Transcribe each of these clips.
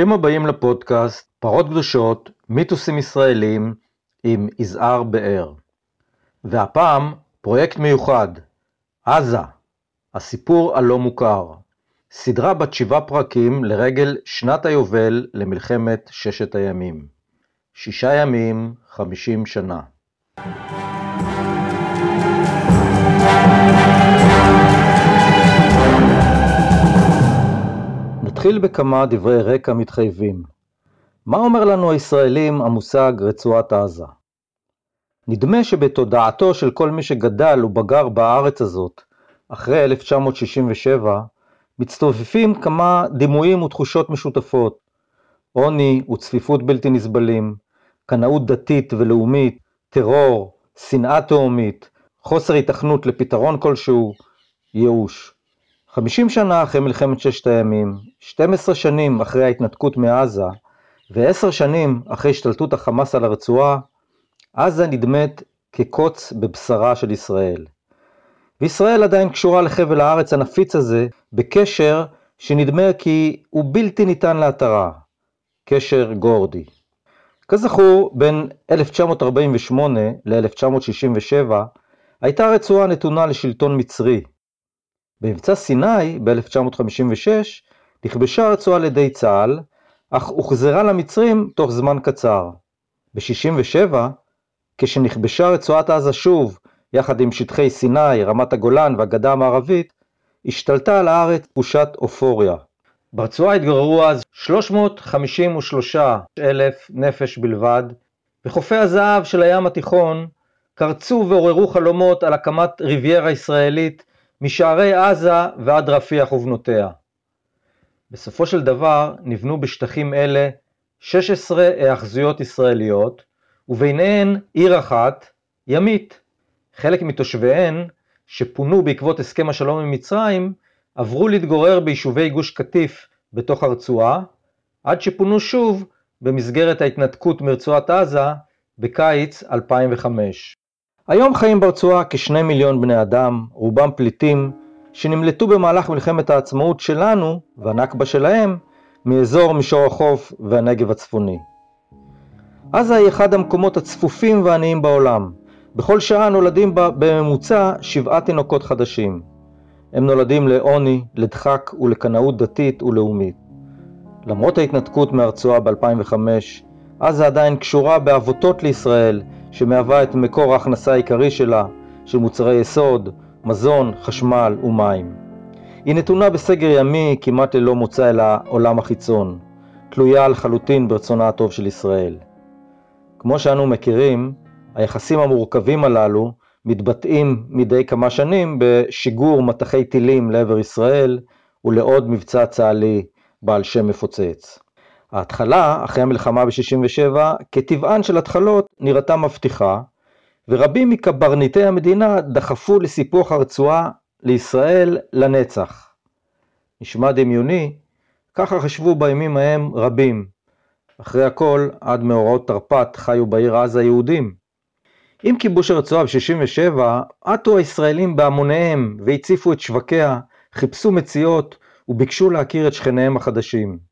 ברוכים הבאים לפודקאסט פרות קדושות, מיתוסים ישראלים עם יזהר באר. והפעם פרויקט מיוחד, עזה, הסיפור הלא מוכר. סדרה בת שבעה פרקים לרגל שנת היובל למלחמת ששת הימים. שישה ימים, חמישים שנה. נתחיל בכמה דברי רקע מתחייבים. מה אומר לנו הישראלים המושג רצועת עזה? נדמה שבתודעתו של כל מי שגדל ובגר בארץ הזאת אחרי 1967, מצטופפים כמה דימויים ותחושות משותפות. עוני וצפיפות בלתי נסבלים, קנאות דתית ולאומית, טרור, שנאה תהומית, חוסר היתכנות לפתרון כלשהו, ייאוש. 50 שנה אחרי מלחמת ששת הימים, 12 שנים אחרי ההתנתקות מעזה, ו-10 שנים אחרי השתלטות החמאס על הרצועה, עזה נדמת כקוץ בבשרה של ישראל. וישראל עדיין קשורה לחבל הארץ הנפיץ הזה בקשר שנדמה כי הוא בלתי ניתן להתרה, קשר גורדי. כזכור, בין 1948 ל-1967 הייתה הרצועה נתונה לשלטון מצרי. במבצע סיני ב-1956 נכבשה הרצועה על ידי צה"ל, אך הוחזרה למצרים תוך זמן קצר. ב-67, כשנכבשה רצועת עזה שוב, יחד עם שטחי סיני, רמת הגולן והגדה המערבית, השתלטה על הארץ תחושת אופוריה. ברצועה התגוררו אז 353 אלף נפש בלבד, וחופי הזהב של הים התיכון קרצו ועוררו חלומות על הקמת ריביירה ישראלית משערי עזה ועד רפיח ובנותיה. בסופו של דבר נבנו בשטחים אלה 16 היאחזויות ישראליות, וביניהן עיר אחת, ימית. חלק מתושביהן, שפונו בעקבות הסכם השלום עם מצרים, עברו להתגורר ביישובי גוש קטיף בתוך הרצועה, עד שפונו שוב במסגרת ההתנתקות מרצועת עזה בקיץ 2005. היום חיים ברצועה כשני מיליון בני אדם, רובם פליטים, שנמלטו במהלך מלחמת העצמאות שלנו, והנכבה שלהם, מאזור מישור החוף והנגב הצפוני. עזה היא אחד המקומות הצפופים והעניים בעולם. בכל שעה נולדים בה בממוצע שבעה תינוקות חדשים. הם נולדים לעוני, לדחק ולקנאות דתית ולאומית. למרות ההתנתקות מהרצועה ב-2005, עזה עדיין קשורה בעבותות לישראל, שמהווה את מקור ההכנסה העיקרי שלה, של מוצרי יסוד, מזון, חשמל ומים. היא נתונה בסגר ימי כמעט ללא מוצא אל העולם החיצון, תלויה לחלוטין ברצונה הטוב של ישראל. כמו שאנו מכירים, היחסים המורכבים הללו מתבטאים מדי כמה שנים בשיגור מטחי טילים לעבר ישראל ולעוד מבצע צה"לי בעל שם מפוצץ. ההתחלה, אחרי המלחמה ב-67, כטבען של התחלות, נראתה מבטיחה, ורבים מקברניטי המדינה דחפו לסיפוח הרצועה לישראל לנצח. נשמע דמיוני, ככה חשבו בימים ההם רבים. אחרי הכל, עד מאורעות תרפ"ט חיו בעיר עזה יהודים. עם כיבוש הרצועה ב-67, עטו הישראלים בהמוניהם והציפו את שווקיה, חיפשו מציאות וביקשו להכיר את שכניהם החדשים.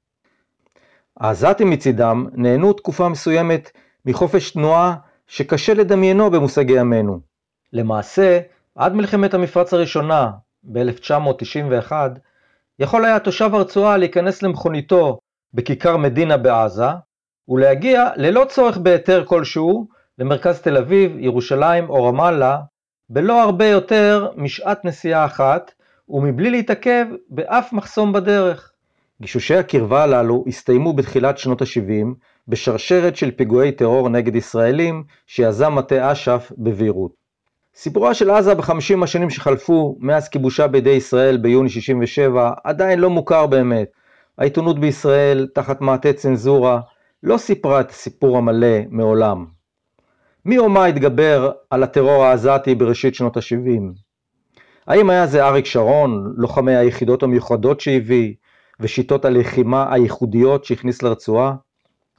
העזתים מצידם נהנו תקופה מסוימת מחופש תנועה שקשה לדמיינו במושגי ימינו. למעשה, עד מלחמת המפרץ הראשונה ב-1991, יכול היה תושב הרצועה להיכנס למכוניתו בכיכר מדינה בעזה, ולהגיע ללא צורך בהיתר כלשהו למרכז תל אביב, ירושלים או רמאללה, בלא הרבה יותר משעת נסיעה אחת, ומבלי להתעכב באף מחסום בדרך. גישושי הקרבה הללו הסתיימו בתחילת שנות ה-70 בשרשרת של פיגועי טרור נגד ישראלים שיזם מטה אש"ף בביירות. סיפורה של עזה בחמישים השנים שחלפו מאז כיבושה בידי ישראל ביוני 67 עדיין לא מוכר באמת. העיתונות בישראל, תחת מעטה צנזורה, לא סיפרה את הסיפור המלא מעולם. מי או מה התגבר על הטרור העזתי בראשית שנות ה-70? האם היה זה אריק שרון, לוחמי היחידות המיוחדות שהביא, ושיטות הלחימה הייחודיות שהכניס לרצועה,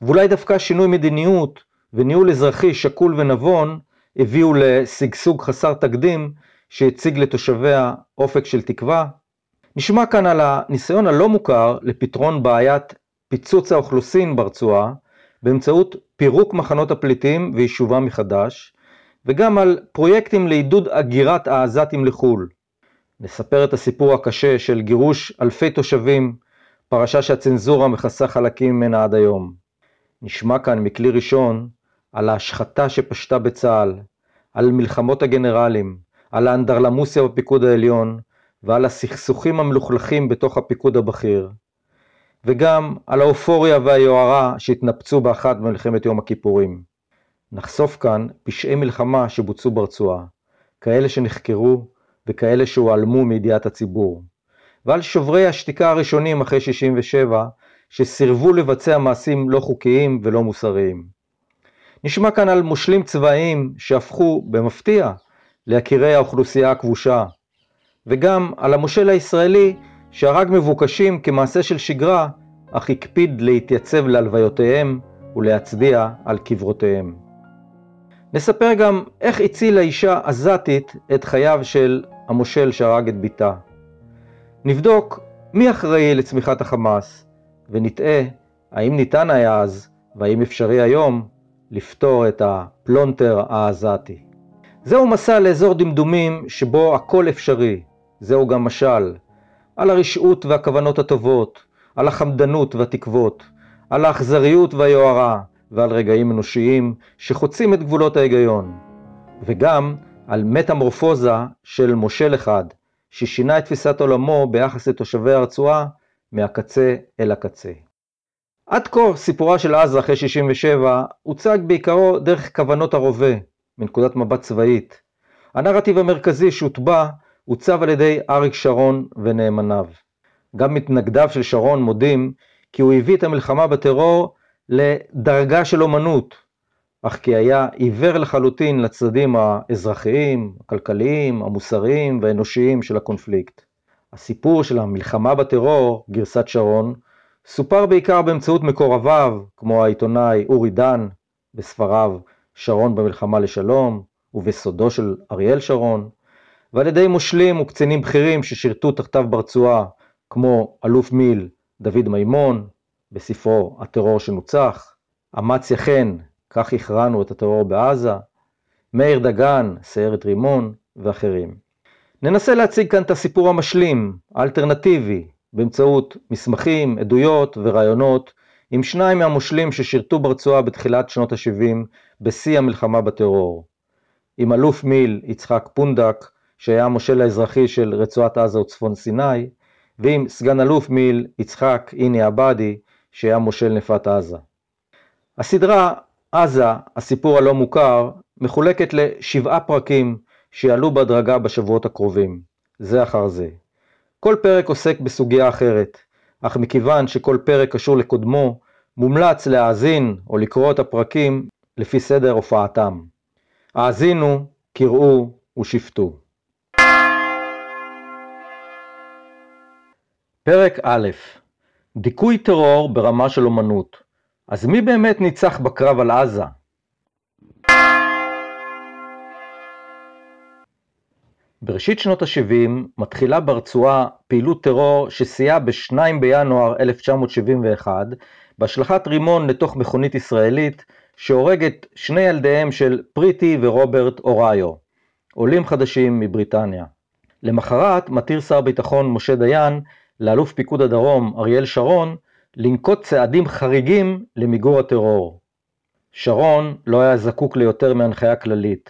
ואולי דווקא שינוי מדיניות וניהול אזרחי שקול ונבון הביאו לשגשוג חסר תקדים שהציג לתושביה אופק של תקווה. נשמע כאן על הניסיון הלא מוכר לפתרון בעיית פיצוץ האוכלוסין ברצועה באמצעות פירוק מחנות הפליטים ויישובם מחדש, וגם על פרויקטים לעידוד הגירת העזתים לחו"ל. נספר את הסיפור הקשה של גירוש אלפי תושבים, פרשה שהצנזורה מכסה חלקים ממנה עד היום. נשמע כאן מכלי ראשון על ההשחתה שפשטה בצה"ל, על מלחמות הגנרלים, על האנדרלמוסיה בפיקוד העליון ועל הסכסוכים המלוכלכים בתוך הפיקוד הבכיר, וגם על האופוריה והיוהרה שהתנפצו באחת במלחמת יום הכיפורים. נחשוף כאן פשעי מלחמה שבוצעו ברצועה, כאלה שנחקרו וכאלה שהועלמו מידיעת הציבור, ועל שוברי השתיקה הראשונים אחרי 67 שסירבו לבצע מעשים לא חוקיים ולא מוסריים. נשמע כאן על מושלים צבאיים שהפכו, במפתיע, ליקירי האוכלוסייה הכבושה, וגם על המושל הישראלי שהרג מבוקשים כמעשה של שגרה, אך הקפיד להתייצב להלוויותיהם ולהצדיע על קברותיהם. נספר גם איך הצילה אישה עזתית את חייו של המושל שהרג את בתה. נבדוק מי אחראי לצמיחת החמאס, ונתהה האם ניתן היה אז, והאם אפשרי היום, לפתור את הפלונטר העזתי. זהו מסע לאזור דמדומים שבו הכל אפשרי, זהו גם משל, על הרשעות והכוונות הטובות, על החמדנות והתקוות, על האכזריות והיוהרה, ועל רגעים אנושיים שחוצים את גבולות ההיגיון, וגם על מטמורפוזה של מושל אחד, ששינה את תפיסת עולמו ביחס לתושבי הרצועה מהקצה אל הקצה. עד כה סיפורה של עזה אחרי 67 הוצג בעיקרו דרך כוונות הרובה, מנקודת מבט צבאית. הנרטיב המרכזי שהוטבע עוצב על ידי אריק שרון ונאמניו. גם מתנגדיו של שרון מודים כי הוא הביא את המלחמה בטרור לדרגה של אומנות, אך כי היה עיוור לחלוטין לצדדים האזרחיים, הכלכליים, המוסריים והאנושיים של הקונפליקט. הסיפור של המלחמה בטרור, גרסת שרון, סופר בעיקר באמצעות מקורביו, כמו העיתונאי אורי דן, בספריו שרון במלחמה לשלום, ובסודו של אריאל שרון, ועל ידי מושלים וקצינים בכירים ששירתו תחתיו ברצועה, כמו אלוף מיל דוד מימון, בספרו "הטרור שנוצח", אמציה חן, כך הכרענו את הטרור בעזה, מאיר דגן, סיירת רימון ואחרים. ננסה להציג כאן את הסיפור המשלים, האלטרנטיבי, באמצעות מסמכים, עדויות ורעיונות עם שניים מהמושלים ששירתו ברצועה בתחילת שנות ה-70 בשיא המלחמה בטרור. עם אלוף מיל יצחק פונדק, שהיה המושל האזרחי של רצועת עזה וצפון סיני, ועם סגן אלוף מיל יצחק איני עבאדי, שהיה מושל נפת עזה. הסדרה עזה, הסיפור הלא מוכר, מחולקת לשבעה פרקים שיעלו בהדרגה בשבועות הקרובים, זה אחר זה. כל פרק עוסק בסוגיה אחרת, אך מכיוון שכל פרק קשור לקודמו, מומלץ להאזין או לקרוא את הפרקים לפי סדר הופעתם. האזינו, קראו ושפטו. פרק א' דיכוי טרור ברמה של אומנות. אז מי באמת ניצח בקרב על עזה? בראשית שנות ה-70 מתחילה ברצועה פעילות טרור שסייעה ב-2 בינואר 1971 בהשלכת רימון לתוך מכונית ישראלית שהורגת שני ילדיהם של פריטי ורוברט אוריו, עולים חדשים מבריטניה. למחרת מתיר שר הביטחון משה דיין לאלוף פיקוד הדרום אריאל שרון לנקוט צעדים חריגים למיגור הטרור. שרון לא היה זקוק ליותר מהנחיה כללית.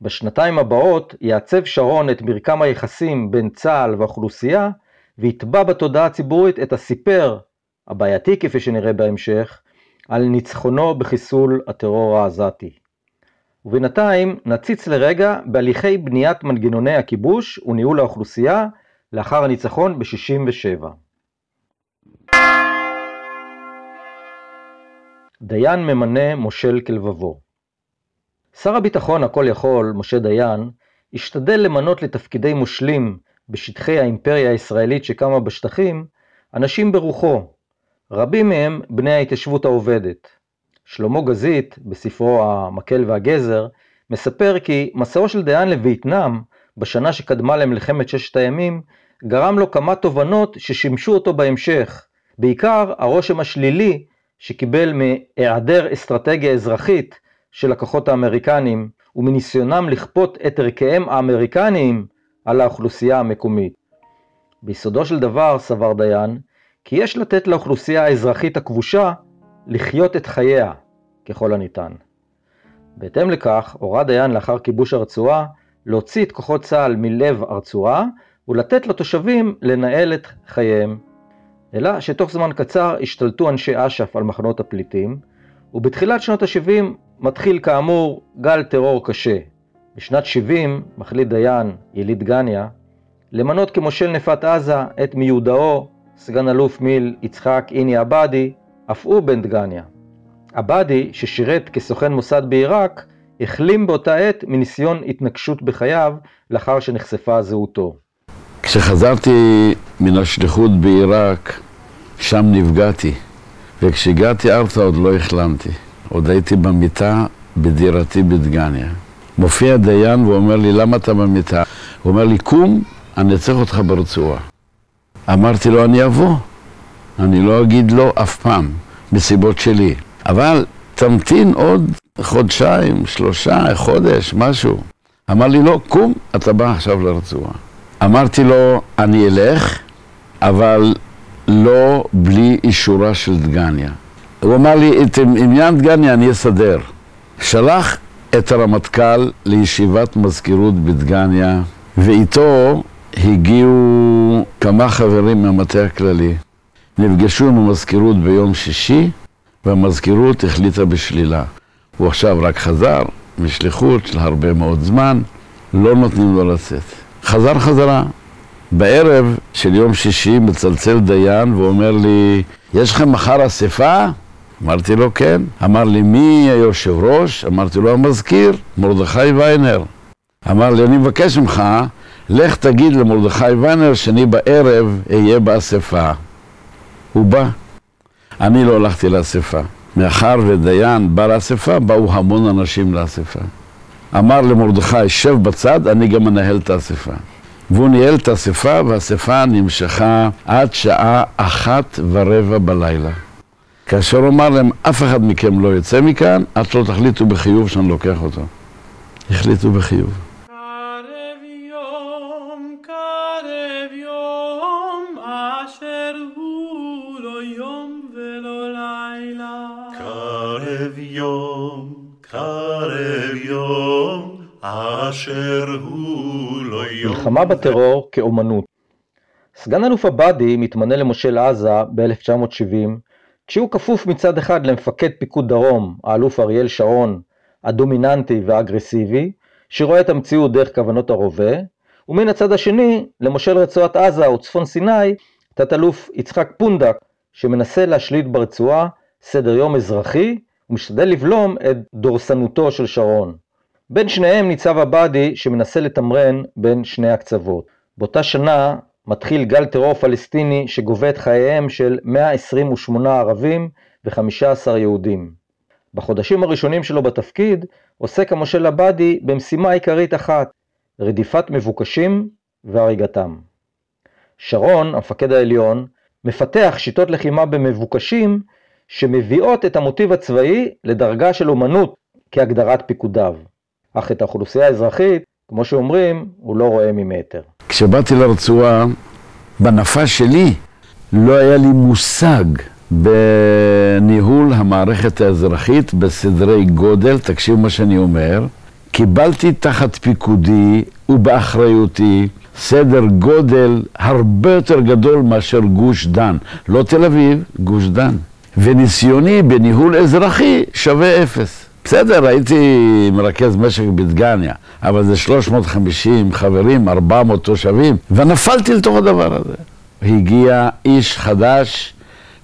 בשנתיים הבאות יעצב שרון את מרקם היחסים בין צה"ל והאוכלוסייה ויתבע בתודעה הציבורית את הסיפר, הבעייתי כפי שנראה בהמשך, על ניצחונו בחיסול הטרור העזתי. ובינתיים נציץ לרגע בהליכי בניית מנגנוני הכיבוש וניהול האוכלוסייה לאחר הניצחון ב-67. דיין ממנה מושל כלבבו. שר הביטחון הכל יכול, משה דיין, השתדל למנות לתפקידי מושלים בשטחי האימפריה הישראלית שקמה בשטחים, אנשים ברוחו, רבים מהם בני ההתיישבות העובדת. שלמה גזית, בספרו המקל והגזר, מספר כי מסעו של דיין לווייטנאם, בשנה שקדמה למלחמת ששת הימים, גרם לו כמה תובנות ששימשו אותו בהמשך, בעיקר הרושם השלילי שקיבל מהיעדר אסטרטגיה אזרחית של הכוחות האמריקנים ומניסיונם לכפות את ערכיהם האמריקניים על האוכלוסייה המקומית. ביסודו של דבר, סבר דיין, כי יש לתת לאוכלוסייה האזרחית הכבושה לחיות את חייה ככל הניתן. בהתאם לכך, הורה דיין לאחר כיבוש הרצועה להוציא את כוחות צה"ל מלב הרצועה ולתת לתושבים לנהל את חייהם. אלא שתוך זמן קצר השתלטו אנשי אש"ף על מחנות הפליטים, ובתחילת שנות ה-70 מתחיל כאמור גל טרור קשה. בשנת 70 מחליט דיין, יליד גניה, למנות כמושל נפת עזה את מיודעו, סגן אלוף מיל יצחק איני עבאדי, אף הוא בן דגניה. עבאדי, ששירת כסוכן מוסד בעיראק, החלים באותה עת מניסיון התנגשות בחייו לאחר שנחשפה זהותו. כשחזרתי מן השליחות בעיראק, שם נפגעתי, וכשהגעתי ארצה עוד לא החלמתי. עוד הייתי במיטה בדירתי בדגניה. מופיע דיין ואומר לי, למה אתה במיטה? הוא אומר לי, קום, אני צריך אותך ברצועה. אמרתי לו, אני אבוא. אני לא אגיד לא אף פעם, מסיבות שלי. אבל תמתין עוד חודשיים, שלושה, חודש, משהו. אמר לי, לא, קום, אתה בא עכשיו לרצועה. אמרתי לו, אני אלך, אבל לא בלי אישורה של דגניה. הוא אמר לי, את עניין דגניה אני אסדר. שלח את הרמטכ"ל לישיבת מזכירות בדגניה, ואיתו הגיעו כמה חברים מהמטה הכללי. נפגשו עם המזכירות ביום שישי, והמזכירות החליטה בשלילה. הוא עכשיו רק חזר משליחות של הרבה מאוד זמן, לא נותנים לו לצאת. חזר חזרה. בערב של יום שישי מצלצל דיין ואומר לי, יש לכם מחר אספה? אמרתי לו, כן. אמר לי, מי היושב ראש? אמרתי לו, המזכיר, מרדכי ויינר. אמר לי, אני מבקש ממך, לך תגיד למרדכי ויינר שאני בערב אהיה באספה. הוא בא. אני לא הלכתי לאספה. מאחר ודיין בא לאספה, באו המון אנשים לאספה. אמר למרדכי, שב בצד, אני גם מנהל את האספה. והוא ניהל את האספה, והאספה נמשכה עד שעה אחת ורבע בלילה. כאשר הוא אמר להם, אף אחד מכם לא יוצא מכאן, עד שלא תחליטו בחיוב שאני לוקח אותו. החליטו בחיוב. מלחמה בטרור כאומנות סגן אלוף עבאדי מתמנה למושל עזה ב-1970 כשהוא כפוף מצד אחד למפקד פיקוד דרום, האלוף אריאל שרון, הדומיננטי והאגרסיבי, שרואה את המציאות דרך כוונות הרובה, ומן הצד השני למושל רצועת עזה וצפון סיני, תת-אלוף יצחק פונדק, שמנסה להשליט ברצועה סדר יום אזרחי ומשתדל לבלום את דורסנותו של שרון. בין שניהם ניצב עבאדי שמנסה לתמרן בין שני הקצוות. באותה שנה מתחיל גל טרור פלסטיני שגובה את חייהם של 128 ערבים ו-15 יהודים. בחודשים הראשונים שלו בתפקיד עוסק המושל עבאדי במשימה עיקרית אחת, רדיפת מבוקשים והריגתם. שרון, המפקד העליון, מפתח שיטות לחימה במבוקשים שמביאות את המוטיב הצבאי לדרגה של אומנות כהגדרת פיקודיו. אך את האוכלוסייה האזרחית, כמו שאומרים, הוא לא רואה ממטר. כשבאתי לרצועה, בנפה שלי לא היה לי מושג בניהול המערכת האזרחית בסדרי גודל, תקשיב מה שאני אומר, קיבלתי תחת פיקודי ובאחריותי סדר גודל הרבה יותר גדול מאשר גוש דן. לא תל אביב, גוש דן. וניסיוני בניהול אזרחי שווה אפס. בסדר, הייתי מרכז משק בדגניה, אבל זה 350 חברים, 400 תושבים, ונפלתי לתוך הדבר הזה. הגיע איש חדש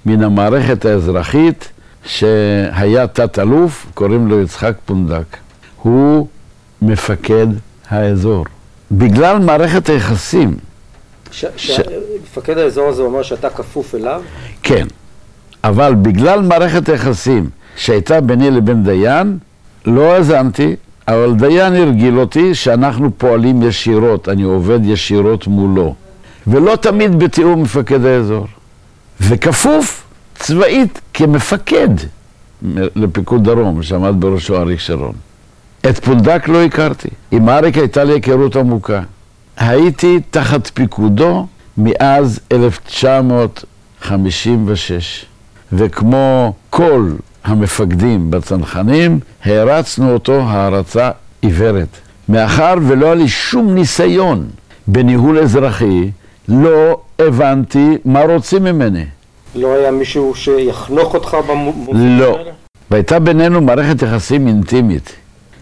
מן המערכת האזרחית, שהיה תת-אלוף, קוראים לו יצחק פונדק. הוא מפקד האזור. בגלל מערכת היחסים. ש... ש... מפקד האזור הזה אומר שאתה כפוף אליו? כן, אבל בגלל מערכת היחסים שהייתה ביני לבין דיין, לא האזנתי, אבל דיין הרגיל אותי שאנחנו פועלים ישירות, אני עובד ישירות מולו, ולא תמיד בתיאום מפקד האזור. וכפוף צבאית כמפקד לפיקוד דרום, שעמד בראשו אריק שרון. את פונדק לא הכרתי. עם אריק הייתה לי היכרות עמוקה. הייתי תחת פיקודו מאז 1956, וכמו כל המפקדים בצנחנים, הערצנו אותו הערצה עיוורת. מאחר ולא היה לי שום ניסיון בניהול אזרחי, לא הבנתי מה רוצים ממני. לא היה מישהו שיחנוך אותך במובנים לא. והייתה בינינו מערכת יחסים אינטימית,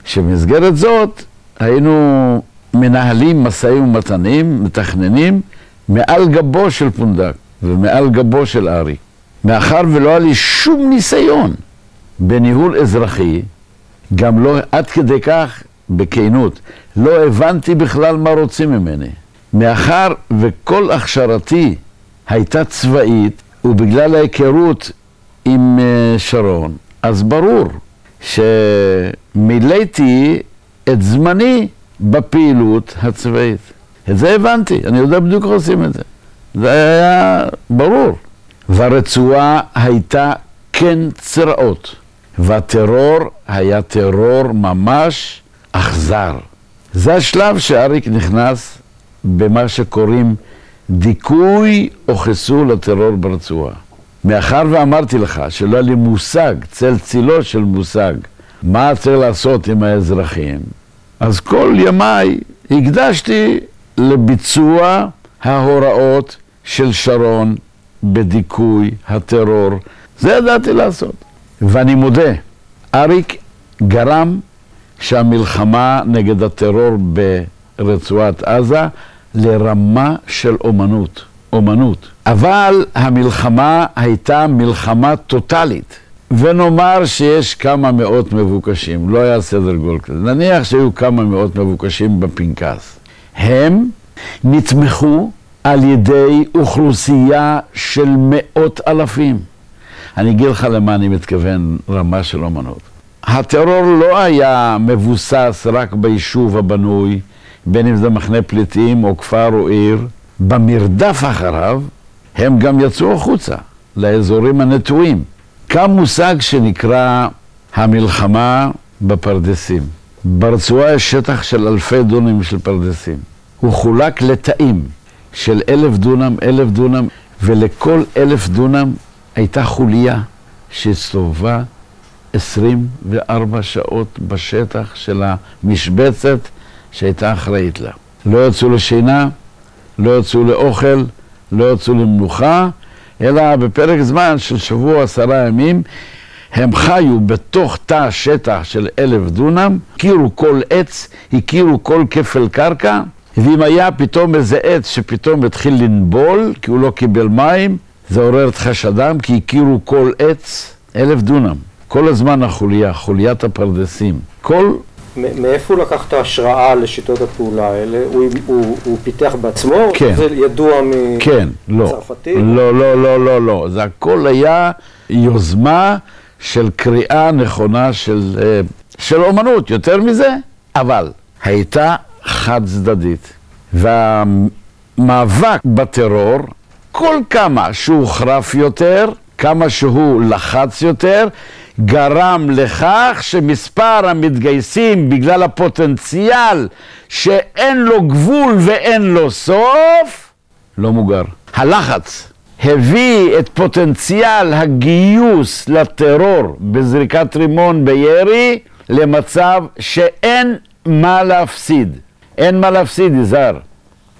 שבמסגרת זאת היינו מנהלים משאים ומתנים, מתכננים, מעל גבו של פונדק ומעל גבו של ארי. מאחר ולא היה לי שום ניסיון בניהול אזרחי, גם לא עד כדי כך, בכנות, לא הבנתי בכלל מה רוצים ממני. מאחר וכל הכשרתי הייתה צבאית, ובגלל ההיכרות עם אה, שרון, אז ברור שמילאתי את זמני בפעילות הצבאית. את זה הבנתי, אני יודע בדיוק איך עושים את זה. זה היה ברור. והרצועה הייתה כן צרעות, והטרור היה טרור ממש אכזר. זה השלב שאריק נכנס במה שקוראים דיכוי או חיסול הטרור ברצועה. מאחר ואמרתי לך שלא היה לי מושג, צל צילו של מושג, מה צריך לעשות עם האזרחים, אז כל ימיי הקדשתי לביצוע ההוראות של שרון בדיכוי הטרור. זה ידעתי לעשות. ואני מודה, אריק גרם שהמלחמה נגד הטרור ברצועת עזה לרמה של אומנות, אומנות. אבל המלחמה הייתה מלחמה טוטאלית. ונאמר שיש כמה מאות מבוקשים, לא היה סדר גול כזה, נניח שהיו כמה מאות מבוקשים בפנקס. הם נתמכו על ידי אוכלוסייה של מאות אלפים. אני אגיד לך למה אני מתכוון רמה של אומנות. הטרור לא היה מבוסס רק ביישוב הבנוי, בין אם זה מחנה פליטים או כפר או עיר. במרדף אחריו הם גם יצאו החוצה, לאזורים הנטועים. קם מושג שנקרא המלחמה בפרדסים. ברצועה יש שטח של אלפי דונמים של פרדסים. הוא חולק לתאים של אלף דונם, אלף דונם, ולכל אלף דונם הייתה חוליה שהסתובבה 24 שעות בשטח של המשבצת שהייתה אחראית לה. לא יצאו לשינה, לא יצאו לאוכל, לא יצאו למנוחה, אלא בפרק זמן של שבוע עשרה ימים הם חיו בתוך תא שטח של אלף דונם, הכירו כל עץ, הכירו כל כפל קרקע, ואם היה פתאום איזה עץ שפתאום התחיל לנבול כי הוא לא קיבל מים, זה עורר את חשדם כי הכירו כל עץ, אלף דונם. כל הזמן החוליה, חוליית הפרדסים. כל מאיפה הוא לקח את ההשראה לשיטות הפעולה האלה? הוא, הוא, הוא פיתח בעצמו? כן. זה ידוע כן, לא. מצרפתי? לא, לא, לא, לא, לא. זה הכל היה יוזמה של קריאה נכונה של, אה, של אומנות, יותר מזה, אבל הייתה חד צדדית. והמאבק בטרור, כל כמה שהוא חרף יותר, כמה שהוא לחץ יותר, גרם לכך שמספר המתגייסים בגלל הפוטנציאל שאין לו גבול ואין לו סוף, לא מוגר. הלחץ הביא את פוטנציאל הגיוס לטרור בזריקת רימון בירי למצב שאין מה להפסיד. אין מה להפסיד, יזהר.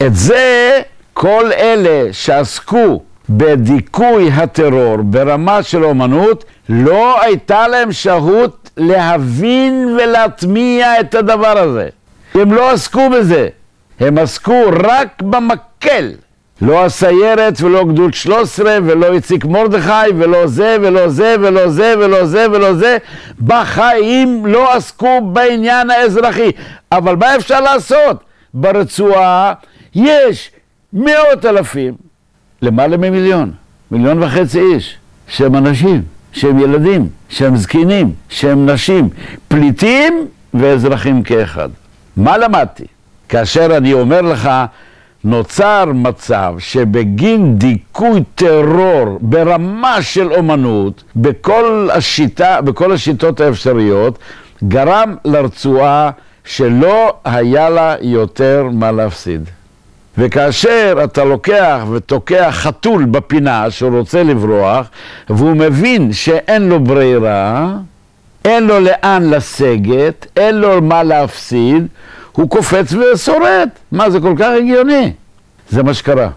את זה כל אלה שעסקו בדיכוי הטרור ברמה של אומנות, לא הייתה להם שהות להבין ולהטמיע את הדבר הזה. הם לא עסקו בזה, הם עסקו רק במקל. לא הסיירת ולא גדוד 13 ולא איציק מרדכי ולא זה ולא זה ולא זה ולא זה ולא זה בחיים לא עסקו בעניין האזרחי. אבל מה אפשר לעשות? ברצועה יש מאות אלפים למעלה ממיליון, מיליון וחצי איש, שהם אנשים, שהם ילדים, שהם זקנים, שהם נשים, פליטים ואזרחים כאחד. מה למדתי? כאשר אני אומר לך נוצר מצב שבגין דיכוי טרור ברמה של אומנות, בכל, השיטה, בכל השיטות האפשריות, גרם לרצועה שלא היה לה יותר מה להפסיד. וכאשר אתה לוקח ותוקע חתול בפינה שהוא רוצה לברוח, והוא מבין שאין לו ברירה, אין לו לאן לסגת, אין לו מה להפסיד, הוא קופץ ושורד. מה, זה כל כך הגיוני. זה מה שקרה.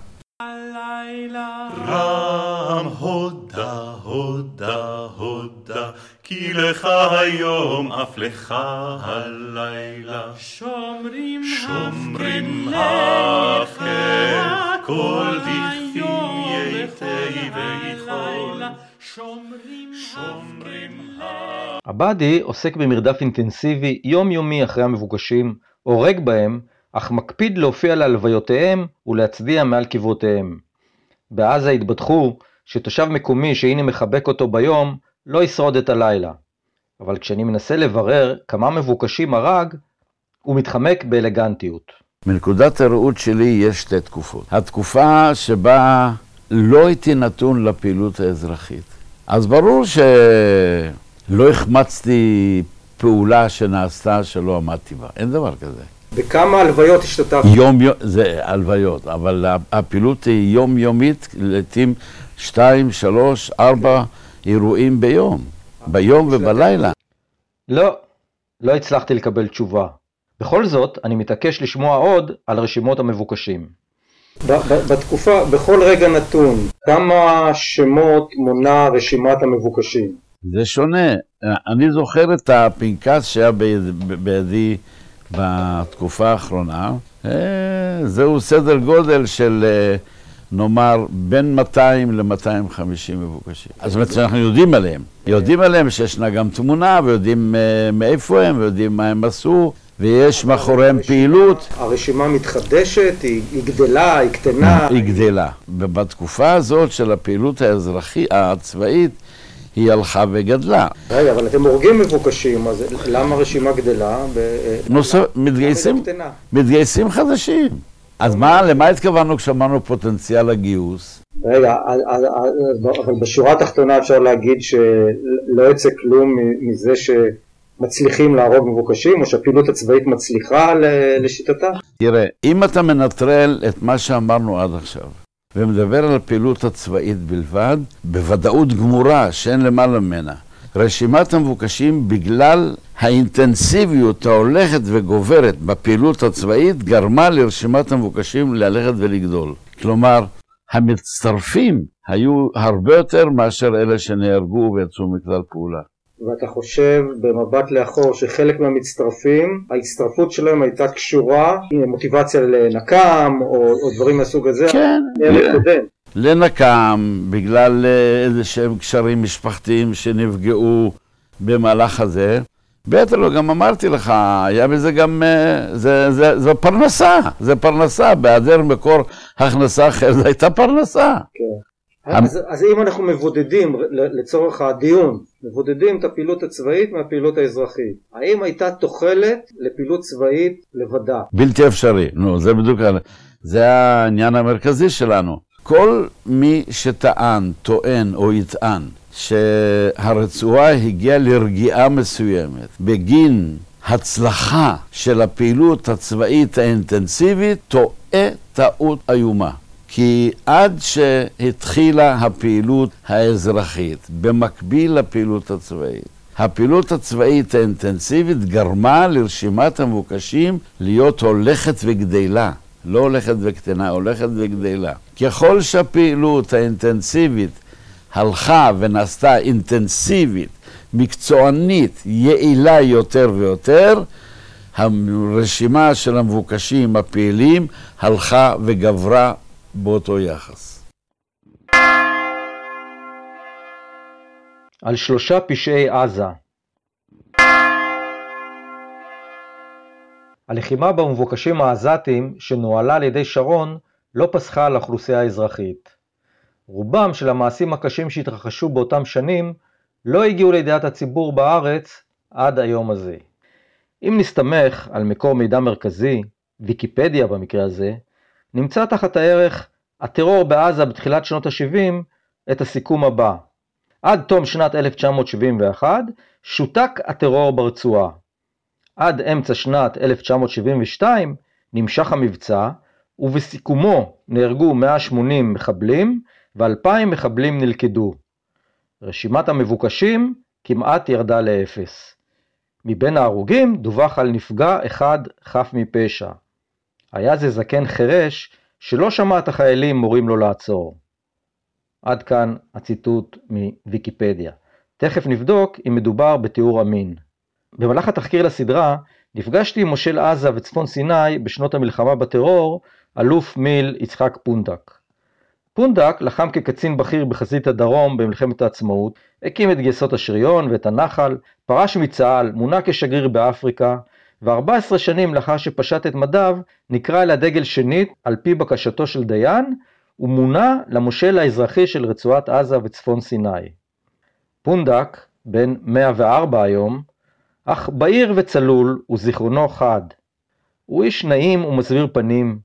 רם הודה, הודה, הודה, כי לך היום, אף לך הלילה. שומרים שומרים הפקר הפקר, כל דכפין היום ייתי ויכול. שומרים שומרים עבדי עוסק במרדף אינטנסיבי יומיומי אחרי המבוקשים, הורג בהם, אך מקפיד להופיע להלוויותיהם ולהצדיע מעל קברותיהם. בעזה התבדחו שתושב מקומי שהנה מחבק אותו ביום, לא ישרוד את הלילה. אבל כשאני מנסה לברר כמה מבוקשים הרג, הוא מתחמק באלגנטיות. מנקודת הראות שלי יש שתי תקופות. התקופה שבה לא הייתי נתון לפעילות האזרחית. אז ברור שלא החמצתי פעולה שנעשתה שלא עמדתי בה, אין דבר כזה. בכמה הלוויות השתתפת? יום יום, זה הלוויות, אבל הפעילות היא יומיומית, לעתים שתיים, שלוש, ארבע אירועים ביום, ביום ובלילה. לא, לא הצלחתי לקבל תשובה. בכל זאת, אני מתעקש לשמוע עוד על רשימות המבוקשים. בתקופה, בכל רגע נתון, כמה שמות מונה רשימת המבוקשים? זה שונה. אני זוכר את הפנקס שהיה ביד- בידי בתקופה האחרונה. אה, זהו סדר גודל של, אה, נאמר, בין 200 ל-250 מבוקשים. אז זאת אומרת שאנחנו יודעים עליהם. יודעים עליהם שישנה גם תמונה, ויודעים אה, מאיפה הם, ויודעים מה הם עשו, ויש מאחוריהם פעילות. הרשימה מתחדשת, היא, היא גדלה, היא קטנה. היא גדלה. ובתקופה הזאת של הפעילות האזרחית, הצבאית, היא הלכה וגדלה. רגע, אבל אתם הורגים מבוקשים, אז למה הרשימה גדלה? ב- נוסף, מתגייסים, לא? מתגייסים חדשים. אז מה, למה התכוונו כשאמרנו פוטנציאל הגיוס? רגע, אבל בשורה התחתונה אפשר להגיד שלא יצא כלום מזה שמצליחים להרוג מבוקשים, או שהפעילות הצבאית מצליחה לשיטתה? תראה, אם אתה מנטרל את מה שאמרנו עד עכשיו, ומדבר על הפעילות הצבאית בלבד, בוודאות גמורה שאין למעלה ממנה. רשימת המבוקשים בגלל האינטנסיביות ההולכת וגוברת בפעילות הצבאית גרמה לרשימת המבוקשים ללכת ולגדול. כלומר, המצטרפים היו הרבה יותר מאשר אלה שנהרגו ויצאו מכלל פעולה. ואתה חושב במבט לאחור שחלק מהמצטרפים, ההצטרפות שלהם הייתה קשורה עם מוטיבציה לנקם או, או דברים מהסוג הזה? כן. לנקם, בגלל אה, איזה שהם קשרים משפחתיים שנפגעו במהלך הזה. בטח לא, גם אמרתי לך, היה בזה גם, אה, זה, זה, זו פרנסה, זה פרנסה, בהיעדר מקור הכנסה אחר, זו הייתה פרנסה. כן. אז, אז אם אנחנו מבודדים, לצורך הדיון, מבודדים את הפעילות הצבאית מהפעילות האזרחית, האם הייתה תוחלת לפעילות צבאית לבדה? בלתי אפשרי, נו, זה בדיוק, זה העניין המרכזי שלנו. כל מי שטען, טוען או יטען שהרצועה הגיעה לרגיעה מסוימת בגין הצלחה של הפעילות הצבאית האינטנסיבית, טועה טעות איומה. כי עד שהתחילה הפעילות האזרחית, במקביל לפעילות הצבאית, הפעילות הצבאית האינטנסיבית גרמה לרשימת המבוקשים להיות הולכת וגדלה. לא הולכת וקטנה, הולכת וגדלה. ככל שהפעילות האינטנסיבית הלכה ונעשתה אינטנסיבית, מקצוענית, יעילה יותר ויותר, הרשימה של המבוקשים הפעילים הלכה וגברה באותו יחס. על שלושה פשעי עזה. הלחימה במבוקשים העזתים שנוהלה על ידי שרון לא פסחה על האוכלוסייה האזרחית. רובם של המעשים הקשים שהתרחשו באותם שנים לא הגיעו לידיעת הציבור בארץ עד היום הזה. אם נסתמך על מקור מידע מרכזי, ויקיפדיה במקרה הזה, נמצא תחת הערך הטרור בעזה בתחילת שנות ה-70 את הסיכום הבא עד תום שנת 1971 שותק הטרור ברצועה. עד אמצע שנת 1972 נמשך המבצע ובסיכומו נהרגו 180 מחבלים ו-2,000 מחבלים נלכדו. רשימת המבוקשים כמעט ירדה לאפס. מבין ההרוגים דווח על נפגע אחד חף מפשע. היה זה זקן חירש שלא שמע את החיילים מורים לו לעצור. עד כאן הציטוט מוויקיפדיה. תכף נבדוק אם מדובר בתיאור אמין. במהלך התחקיר לסדרה נפגשתי עם מושל עזה וצפון סיני בשנות המלחמה בטרור, אלוף מיל יצחק פונדק. פונדק לחם כקצין בכיר בחזית הדרום במלחמת העצמאות, הקים את גייסות השריון ואת הנחל, פרש מצה"ל, מונה כשגריר באפריקה, ו-14 שנים לאחר שפשט את מדיו, נקרא אל הדגל שנית על פי בקשתו של דיין, ומונה למושל האזרחי של רצועת עזה וצפון סיני. פונדק, בן 104 היום, אך בהיר וצלול וזיכרונו חד. הוא איש נעים ומסביר פנים,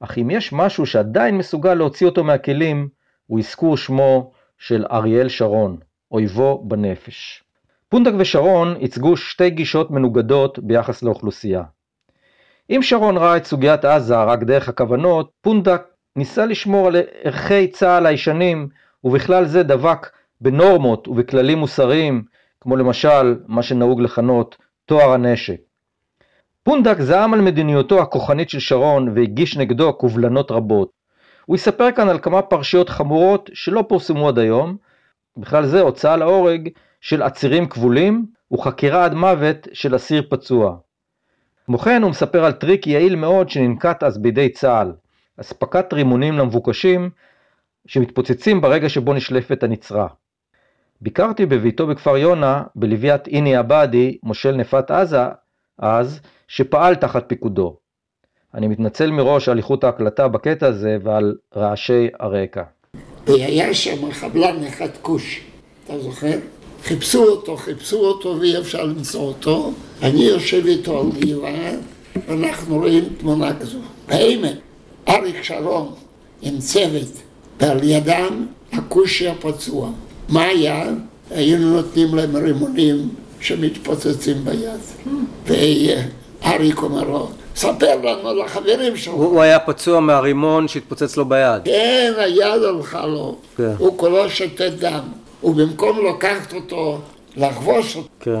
אך אם יש משהו שעדיין מסוגל להוציא אותו מהכלים, הוא אזכור שמו של אריאל שרון, אויבו בנפש. פונדק ושרון ייצגו שתי גישות מנוגדות ביחס לאוכלוסייה. אם שרון ראה את סוגיית עזה רק דרך הכוונות, פונדק ניסה לשמור על ערכי צה"ל הישנים, ובכלל זה דבק בנורמות ובכללים מוסריים, כמו למשל מה שנהוג לכנות טוהר הנשק. פונדק זעם על מדיניותו הכוחנית של שרון והגיש נגדו קובלנות רבות. הוא יספר כאן על כמה פרשיות חמורות שלא פורסמו עד היום, בכלל זה הוצאה להורג של עצירים כבולים וחקירה עד מוות של אסיר פצוע. כמו כן הוא מספר על טריק יעיל מאוד שננקט אז בידי צה"ל, אספקת רימונים למבוקשים שמתפוצצים ברגע שבו נשלפת הנצרה. ביקרתי בביתו בכפר יונה בלוויית איני עבאדי, מושל נפת עזה, אז, שפעל תחת פיקודו. אני מתנצל מראש על איכות ההקלטה בקטע הזה ועל רעשי הרקע. והיה שם חבלן אחד כוש, אתה זוכר? חיפשו אותו, חיפשו אותו ואי אפשר למצוא אותו. אני יושב איתו על גבעה, ואנחנו רואים תמונה כזו. באמת, אריק שרון עם צוות, ועל ידם הכושי הפצוע. מה היה? היינו נותנים להם רימונים שמתפוצצים ביד. ואריק אומר לו, ספר לנו על החברים שלך. הוא היה פצוע מהרימון שהתפוצץ לו ביד. כן, היד הלכה לו. כן. הוא כולו שותת דם. ובמקום לקחת אותו, לחבוש אותו, כן.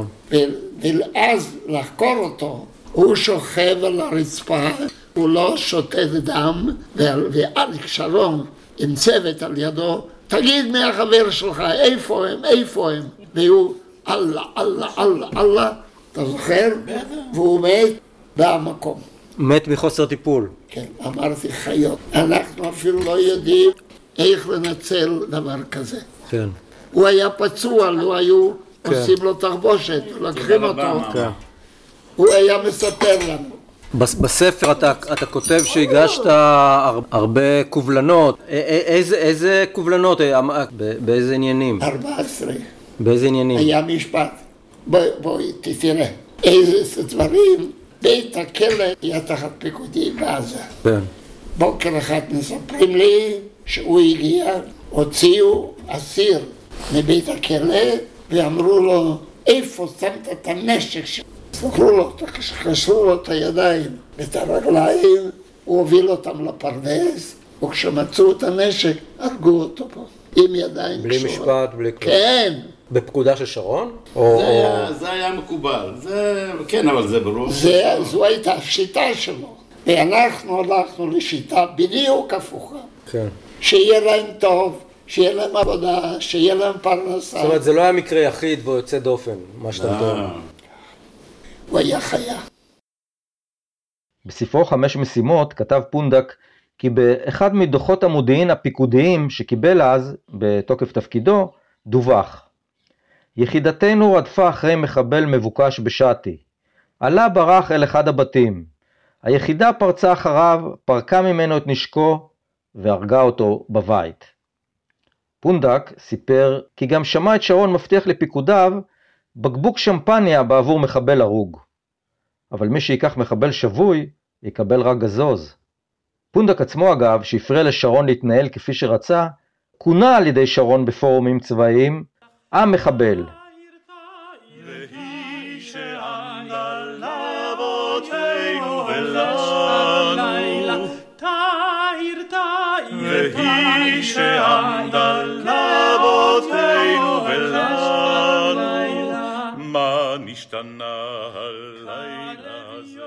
ואז לחקור אותו, הוא שוכב על הרצפה, הוא לא שותת דם, ואריק שרון עם צוות על ידו, תגיד מי החבר שלך, איפה הם, איפה הם? והוא אללה, אללה, אללה, אללה, אתה זוכר? והוא מת במקום. מת מחוסר טיפול. כן, אמרתי חיות. אנחנו אפילו לא יודעים איך לנצל דבר כזה. כן. הוא היה פצוע, לו היו עושים לו תחבושת, לוקחים אותו. כן. הוא היה מספר לנו. בס- בספר אתה, אתה כותב שהגשת הר- הרבה קובלנות. איזה, איזה קובלנות? אה, אמ- ב- באיזה עניינים? 14. באיזה עניינים? היה משפט. בואי, בואי, תראה. איזה דברים. בית הכלא היה תחת פיקודי בעזה. כן. בוקר אחד מספרים לי שהוא הגיע, הוציאו אסיר מבית הכלא ואמרו לו, איפה שמת את הנשק שלך? סגרו לו, קשרו לו את הידיים ואת הרגליים, הוא הוביל אותם לפרדס, וכשמצאו את הנשק, הרגו אותו פה, עם ידיים בלי קשורות. משפט, בלי כלום. כן, בפקודה של שרון? או, זה או... היה, זה היה מקובל, זה, כן, אבל זה ברור. זה, זו הייתה השיטה שלו. ואנחנו הלכנו לשיטה בדיוק הפוכה. כן. שיהיה להם טוב, שיהיה להם עבודה, שיהיה להם פרנסה. זאת אומרת, זה לא היה מקרה יחיד ויוצא דופן, מה שאתה מתאר. הוא היה חיה. בספרו חמש משימות כתב פונדק כי באחד מדוחות המודיעין הפיקודיים שקיבל אז, בתוקף תפקידו, דווח. יחידתנו רדפה אחרי מחבל מבוקש בשאטי. עלה ברח אל אחד הבתים. היחידה פרצה אחריו, פרקה ממנו את נשקו והרגה אותו בבית. פונדק סיפר כי גם שמע את שרון מבטיח לפיקודיו בקבוק שמפניה בעבור מחבל הרוג. אבל מי שייקח מחבל שבוי, יקבל רק גזוז. פונדק עצמו אגב, שהפריע לשרון להתנהל כפי שרצה, כונה על ידי שרון בפורומים צבאיים עם מחבל. והיא שעמדה לאבותינו מה נשתנה הלילה הזה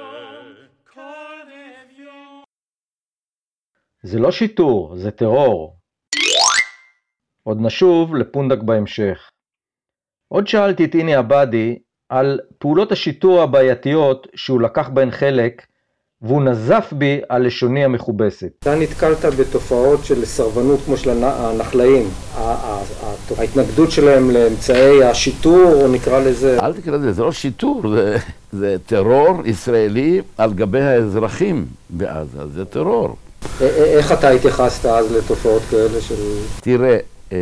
זה לא שיטור, זה טרור. עוד נשוב לפונדק בהמשך. עוד שאלתי את איני עבדי על פעולות השיטור הבעייתיות שהוא לקח בהן חלק, והוא נזף בי על לשוני המכובסת. אתה נתקלת בתופעות של סרבנות כמו של הנחלאים, ההתנגדות שלהם לאמצעי השיטור, נקרא לזה. אל תקרא לזה, זה לא שיטור, זה, זה טרור ישראלי על גבי האזרחים בעזה, זה טרור. איך אתה התייחסת אז לתופעות כאלה של... תראה, אה,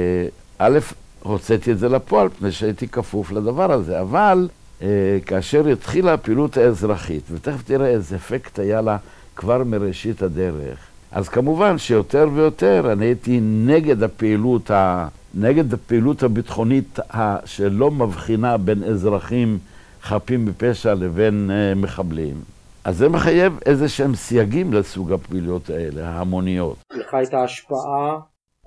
א', הוצאתי את זה לפועל, מפני שהייתי כפוף לדבר הזה, אבל אה, כאשר התחילה הפעילות האזרחית, ותכף תראה איזה אפקט היה לה כבר מראשית הדרך, אז כמובן שיותר ויותר אני הייתי נגד הפעילות, ה... נגד הפעילות הביטחונית ה... שלא מבחינה בין אזרחים חפים מפשע לבין אה, מחבלים. אז זה מחייב איזה שהם סייגים לסוג הפעילויות האלה, ההמוניות. לך הייתה השפעה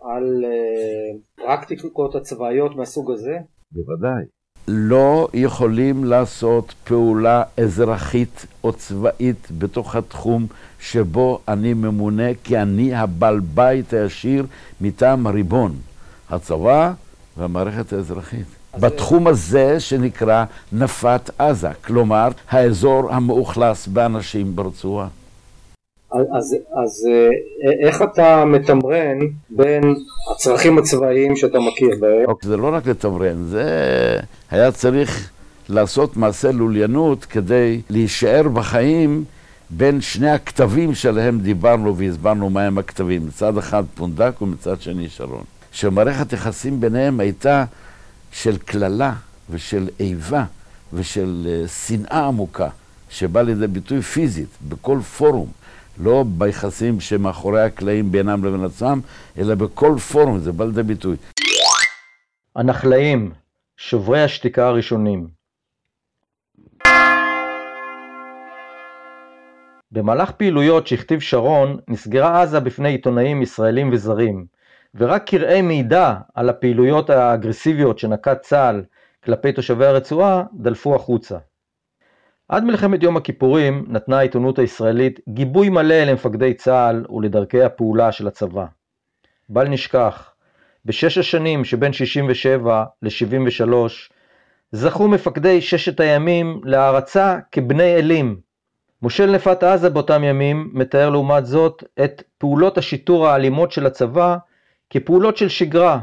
על uh, פרקטיקות הצבאיות מהסוג הזה? בוודאי. לא יכולים לעשות פעולה אזרחית או צבאית בתוך התחום שבו אני ממונה, כי אני הבעל בית הישיר מטעם הריבון, הצבא והמערכת האזרחית. בתחום הזה שנקרא נפת עזה, כלומר האזור המאוכלס באנשים ברצועה. אז, אז איך אתה מתמרן בין הצרכים הצבאיים שאתה מכיר בהם? אוקיי, זה לא רק לתמרן, זה היה צריך לעשות מעשה לוליינות כדי להישאר בחיים בין שני הכתבים שעליהם דיברנו והסברנו מהם הכתבים, מצד אחד פונדק ומצד שני שרון. שמערכת יחסים ביניהם הייתה של קללה ושל איבה ושל שנאה עמוקה, שבאה לידי ביטוי פיזית בכל פורום. לא ביחסים שמאחורי הקלעים בינם לבין עצמם, אלא בכל פורום, זה בא לידי ביטוי. הנחלאים, שוברי השתיקה הראשונים. במהלך פעילויות שהכתיב שרון, נסגרה עזה בפני עיתונאים ישראלים וזרים, ורק קרעי מידע על הפעילויות האגרסיביות שנקט צה"ל כלפי תושבי הרצועה דלפו החוצה. עד מלחמת יום הכיפורים נתנה העיתונות הישראלית גיבוי מלא למפקדי צה"ל ולדרכי הפעולה של הצבא. בל נשכח, בשש השנים שבין 67 ל-73 זכו מפקדי ששת הימים להערצה כבני אלים. מושל נפת עזה באותם ימים מתאר לעומת זאת את פעולות השיטור האלימות של הצבא כפעולות של שגרה.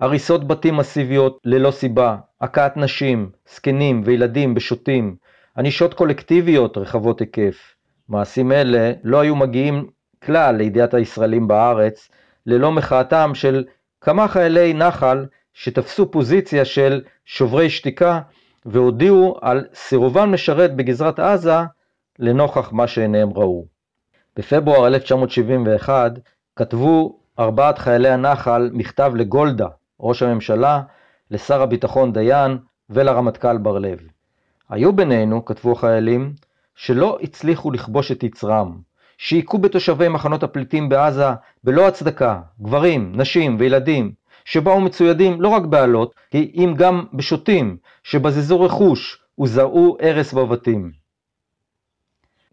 הריסות בתים מסיביות ללא סיבה, הכאת נשים, זקנים וילדים בשוטים, ענישות קולקטיביות רחבות היקף. מעשים אלה לא היו מגיעים כלל לידיעת הישראלים בארץ, ללא מחאתם של כמה חיילי נחל שתפסו פוזיציה של שוברי שתיקה והודיעו על סירובן משרת בגזרת עזה לנוכח מה שעיניהם ראו. בפברואר 1971 כתבו ארבעת חיילי הנחל מכתב לגולדה, ראש הממשלה, לשר הביטחון דיין ולרמטכ"ל בר לב. היו בינינו, כתבו החיילים, שלא הצליחו לכבוש את יצרם, שהיכו בתושבי מחנות הפליטים בעזה בלא הצדקה, גברים, נשים וילדים, שבאו מצוידים לא רק באלות, כי אם גם בשוטים, שבזזו רכוש וזרעו הרס בבתים.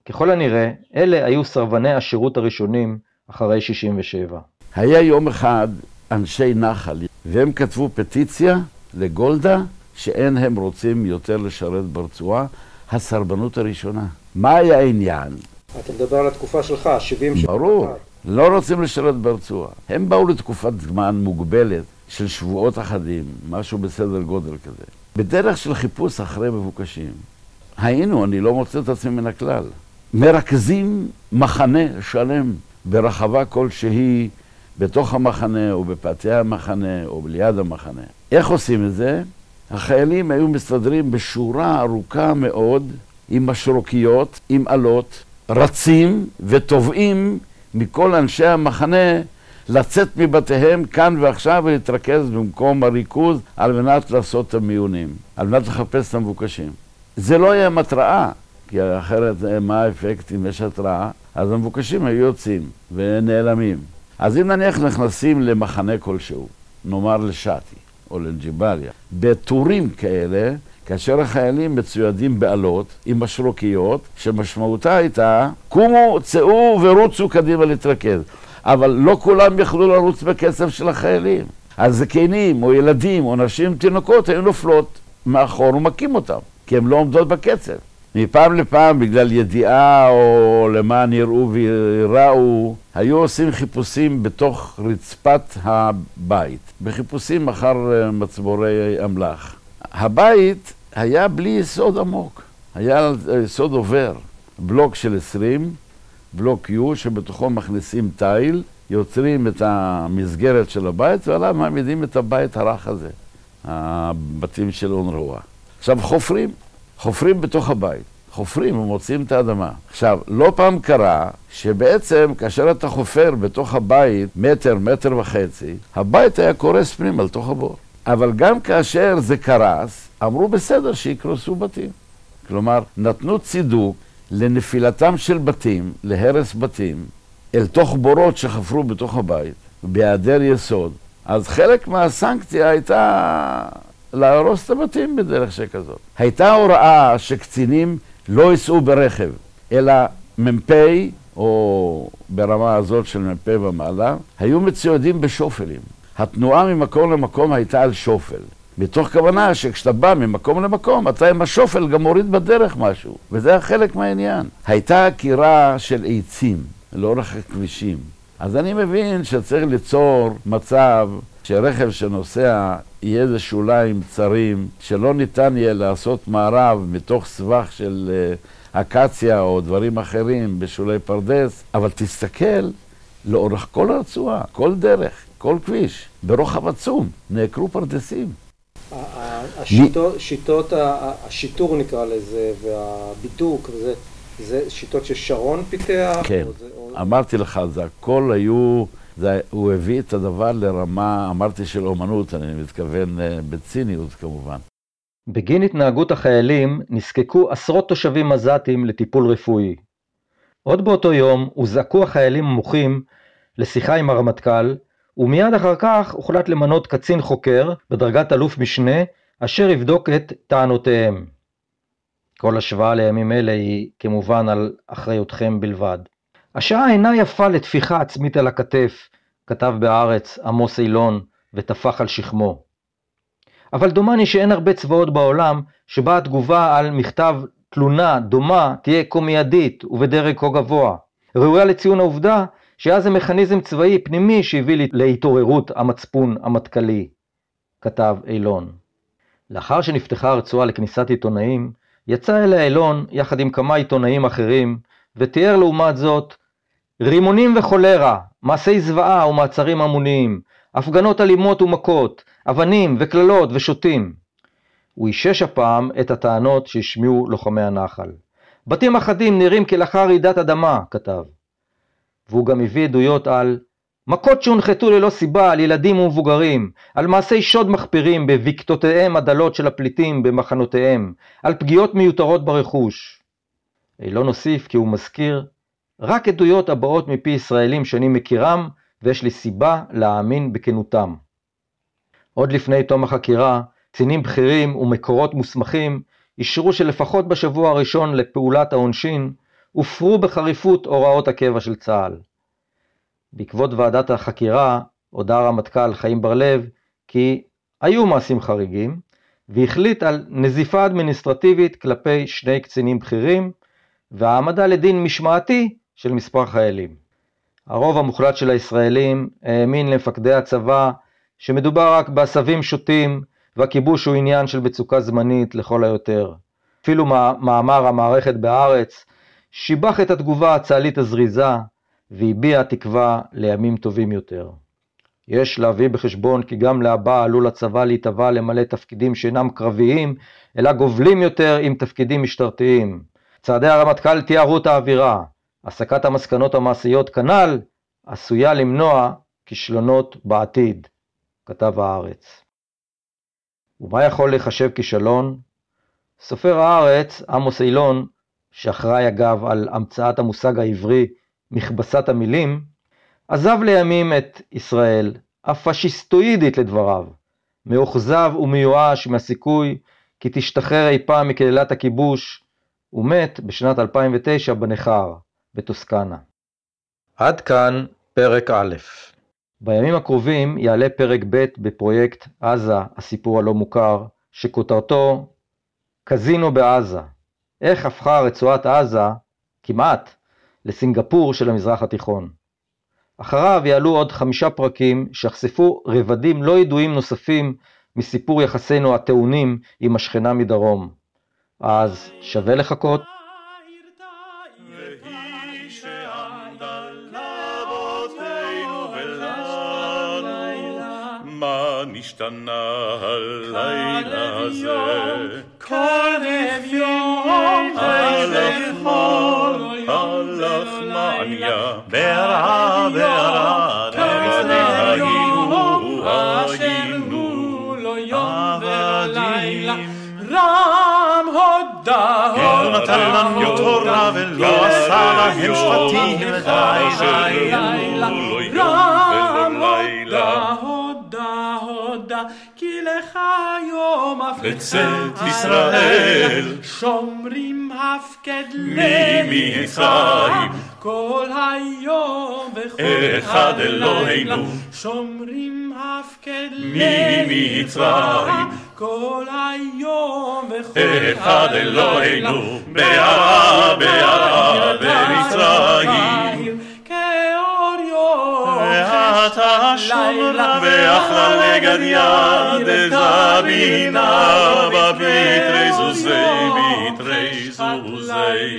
ככל הנראה, אלה היו סרבני השירות הראשונים אחרי 67. היה יום אחד אנשי נחל, והם כתבו פטיציה לגולדה שאין הם רוצים יותר לשרת ברצועה, הסרבנות הראשונה. מה היה העניין? אתה מדבר על התקופה שלך, 70 שנה. ברור, לא רוצים לשרת ברצועה. הם באו לתקופת זמן מוגבלת של שבועות אחדים, משהו בסדר גודל כזה. בדרך של חיפוש אחרי מבוקשים. היינו, אני לא מוצא את עצמי מן הכלל. מרכזים מחנה שלם ברחבה כלשהי, בתוך המחנה, או בפאתי המחנה, או ליד המחנה. איך עושים את זה? החיילים היו מסתדרים בשורה ארוכה מאוד עם משרוקיות, עם אלות, רצים וטובעים מכל אנשי המחנה לצאת מבתיהם כאן ועכשיו ולהתרכז במקום הריכוז על מנת לעשות את המיונים, על מנת לחפש את המבוקשים. זה לא היה מטרעה, כי אחרת מה האפקט אם יש התראה? אז המבוקשים היו יוצאים ונעלמים. אז אם נניח נכנסים למחנה כלשהו, נאמר לשאטי או לג'יבליה, בטורים כאלה, כאשר החיילים מצוידים באלות עם משרוקיות, שמשמעותה הייתה, קומו, צאו ורוצו קדימה להתרכז. אבל לא כולם יכלו לרוץ בקצב של החיילים. אז זקנים או ילדים או נשים תינוקות היו נופלות מאחור ומכים אותם, כי הן לא עומדות בקצב. מפעם לפעם, בגלל ידיעה או למען יראו ויראו, היו עושים חיפושים בתוך רצפת הבית, בחיפושים אחר מצבורי אמל"ח. הבית היה בלי יסוד עמוק, היה יסוד עובר, בלוק של עשרים, בלוק U שבתוכו מכניסים תיל, יוצרים את המסגרת של הבית ועליו מעמידים את הבית הרך הזה, הבתים של אונרווה. עכשיו חופרים, חופרים בתוך הבית, חופרים ומוצאים את האדמה. עכשיו, לא פעם קרה שבעצם כאשר אתה חופר בתוך הבית מטר, מטר וחצי, הבית היה קורס פנימה לתוך הבור. אבל גם כאשר זה קרס, אמרו בסדר שיקרסו בתים. כלומר, נתנו צידוק לנפילתם של בתים, להרס בתים, אל תוך בורות שחפרו בתוך הבית, בהיעדר יסוד. אז חלק מהסנקציה הייתה להרוס את הבתים בדרך שכזאת. הייתה הוראה שקצינים לא ייסעו ברכב, אלא מ"פ, או ברמה הזאת של מ"פ ומעלה, היו מצוידים בשופלים. התנועה ממקום למקום הייתה על שופל. מתוך כוונה שכשאתה בא ממקום למקום, אתה עם השופל גם מוריד בדרך משהו, וזה היה חלק מהעניין. הייתה עקירה של עצים לאורך הכבישים. אז אני מבין שצריך ליצור מצב שרכב שנוסע יהיה איזה שוליים צרים, שלא ניתן יהיה לעשות מערב מתוך סבך של אקציה או דברים אחרים בשולי פרדס, אבל תסתכל לאורך כל הרצועה, כל דרך, כל כביש, ברוחב עצום, נעקרו פרדסים. השיטות, שיטות השיטור נקרא לזה, והבידוק, וזה, זה שיטות ששרון פיתח? כן, או זה, או... אמרתי לך, זה הכל היו, זה, הוא הביא את הדבר לרמה, אמרתי של אומנות, אני מתכוון בציניות כמובן. בגין התנהגות החיילים נזקקו עשרות תושבים עזתים לטיפול רפואי. עוד באותו יום הוזעקו החיילים המוחים לשיחה עם הרמטכ"ל, ומיד אחר כך הוחלט למנות קצין חוקר בדרגת אלוף משנה, אשר יבדוק את טענותיהם. כל השוואה לימים אלה היא כמובן על אחריותכם בלבד. השעה אינה יפה לטפיחה עצמית על הכתף, כתב בהארץ עמוס אילון וטפח על שכמו. אבל דומני שאין הרבה צבאות בעולם שבה התגובה על מכתב תלונה דומה תהיה כה מיידית ובדרג כה גבוה. ראויה לציון העובדה שהיה זה מכניזם צבאי פנימי שהביא להתעוררות המצפון המטכ"לי, כתב אילון. לאחר שנפתחה הרצועה לכניסת עיתונאים, יצא אל האילון יחד עם כמה עיתונאים אחרים, ותיאר לעומת זאת רימונים וחולרה, מעשי זוועה ומעצרים המוניים, הפגנות אלימות ומכות, אבנים וקללות ושוטים. הוא אישש הפעם את הטענות שהשמיעו לוחמי הנחל. בתים אחדים נראים כלאחר רעידת אדמה, כתב. והוא גם הביא עדויות על מכות שהונחתו ללא סיבה על ילדים ומבוגרים, על מעשי שוד מחפירים בבקתותיהם הדלות של הפליטים במחנותיהם, על פגיעות מיותרות ברכוש. אילון הוסיף כי הוא מזכיר רק עדויות הבאות מפי ישראלים שאני מכירם, ויש לי סיבה להאמין בכנותם. עוד לפני תום החקירה, קצינים בכירים ומקורות מוסמכים אישרו שלפחות בשבוע הראשון לפעולת העונשין, הופרו בחריפות הוראות הקבע של צה"ל. בעקבות ועדת החקירה הודה הרמטכ"ל חיים בר-לב כי היו מעשים חריגים, והחליט על נזיפה אדמיניסטרטיבית כלפי שני קצינים בכירים, והעמדה לדין משמעתי של מספר חיילים. הרוב המוחלט של הישראלים האמין למפקדי הצבא שמדובר רק בעשבים שוטים והכיבוש הוא עניין של מצוקה זמנית לכל היותר. אפילו מאמר המערכת בהארץ שיבח את התגובה הצה"לית הזריזה והביע תקווה לימים טובים יותר. יש להביא בחשבון כי גם להבא עלול הצבא להתהווה למלא תפקידים שאינם קרביים, אלא גובלים יותר עם תפקידים משטרתיים. צעדי הרמטכ"ל תיארו את האווירה, הסקת המסקנות המעשיות כנ"ל עשויה למנוע כישלונות בעתיד, כתב הארץ. ומה יכול להיחשב כישלון? סופר הארץ, עמוס אילון, שאחראי אגב על המצאת המושג העברי מכבסת המילים, עזב לימים את ישראל, הפשיסטואידית לדבריו, מאוכזב ומיואש מהסיכוי כי תשתחרר אי פעם מקללת הכיבוש, ומת בשנת 2009 בנכר, בטוסקנה. עד כאן פרק א'. בימים הקרובים יעלה פרק ב' בפרויקט עזה, הסיפור הלא מוכר, שכותרתו קזינו בעזה. איך הפכה רצועת עזה, כמעט, לסינגפור של המזרח התיכון. אחריו יעלו עוד חמישה פרקים שיחשפו רבדים לא ידועים נוספים מסיפור יחסינו הטעונים עם השכנה מדרום. אז שווה לחכות. מה נשתנה הלילה הזה? הלך הלך מעניה, בהרה בהרה, היינו היינו עבדים. רם הודה לא נתן לנו תורה ולא עשה להם שבטים די די לך יום הפקדה. בצאת ישראל. שומרים הפקד ממצרים כל היום וכל אחד אלוהינו. שומרים הפקד ממצרים כל היום וכל אחד אלוהינו. בערה בערה במצרים. כאור יום ta shomra ve'achla negad yad ba pitrei zuzei, pitrei zuzei,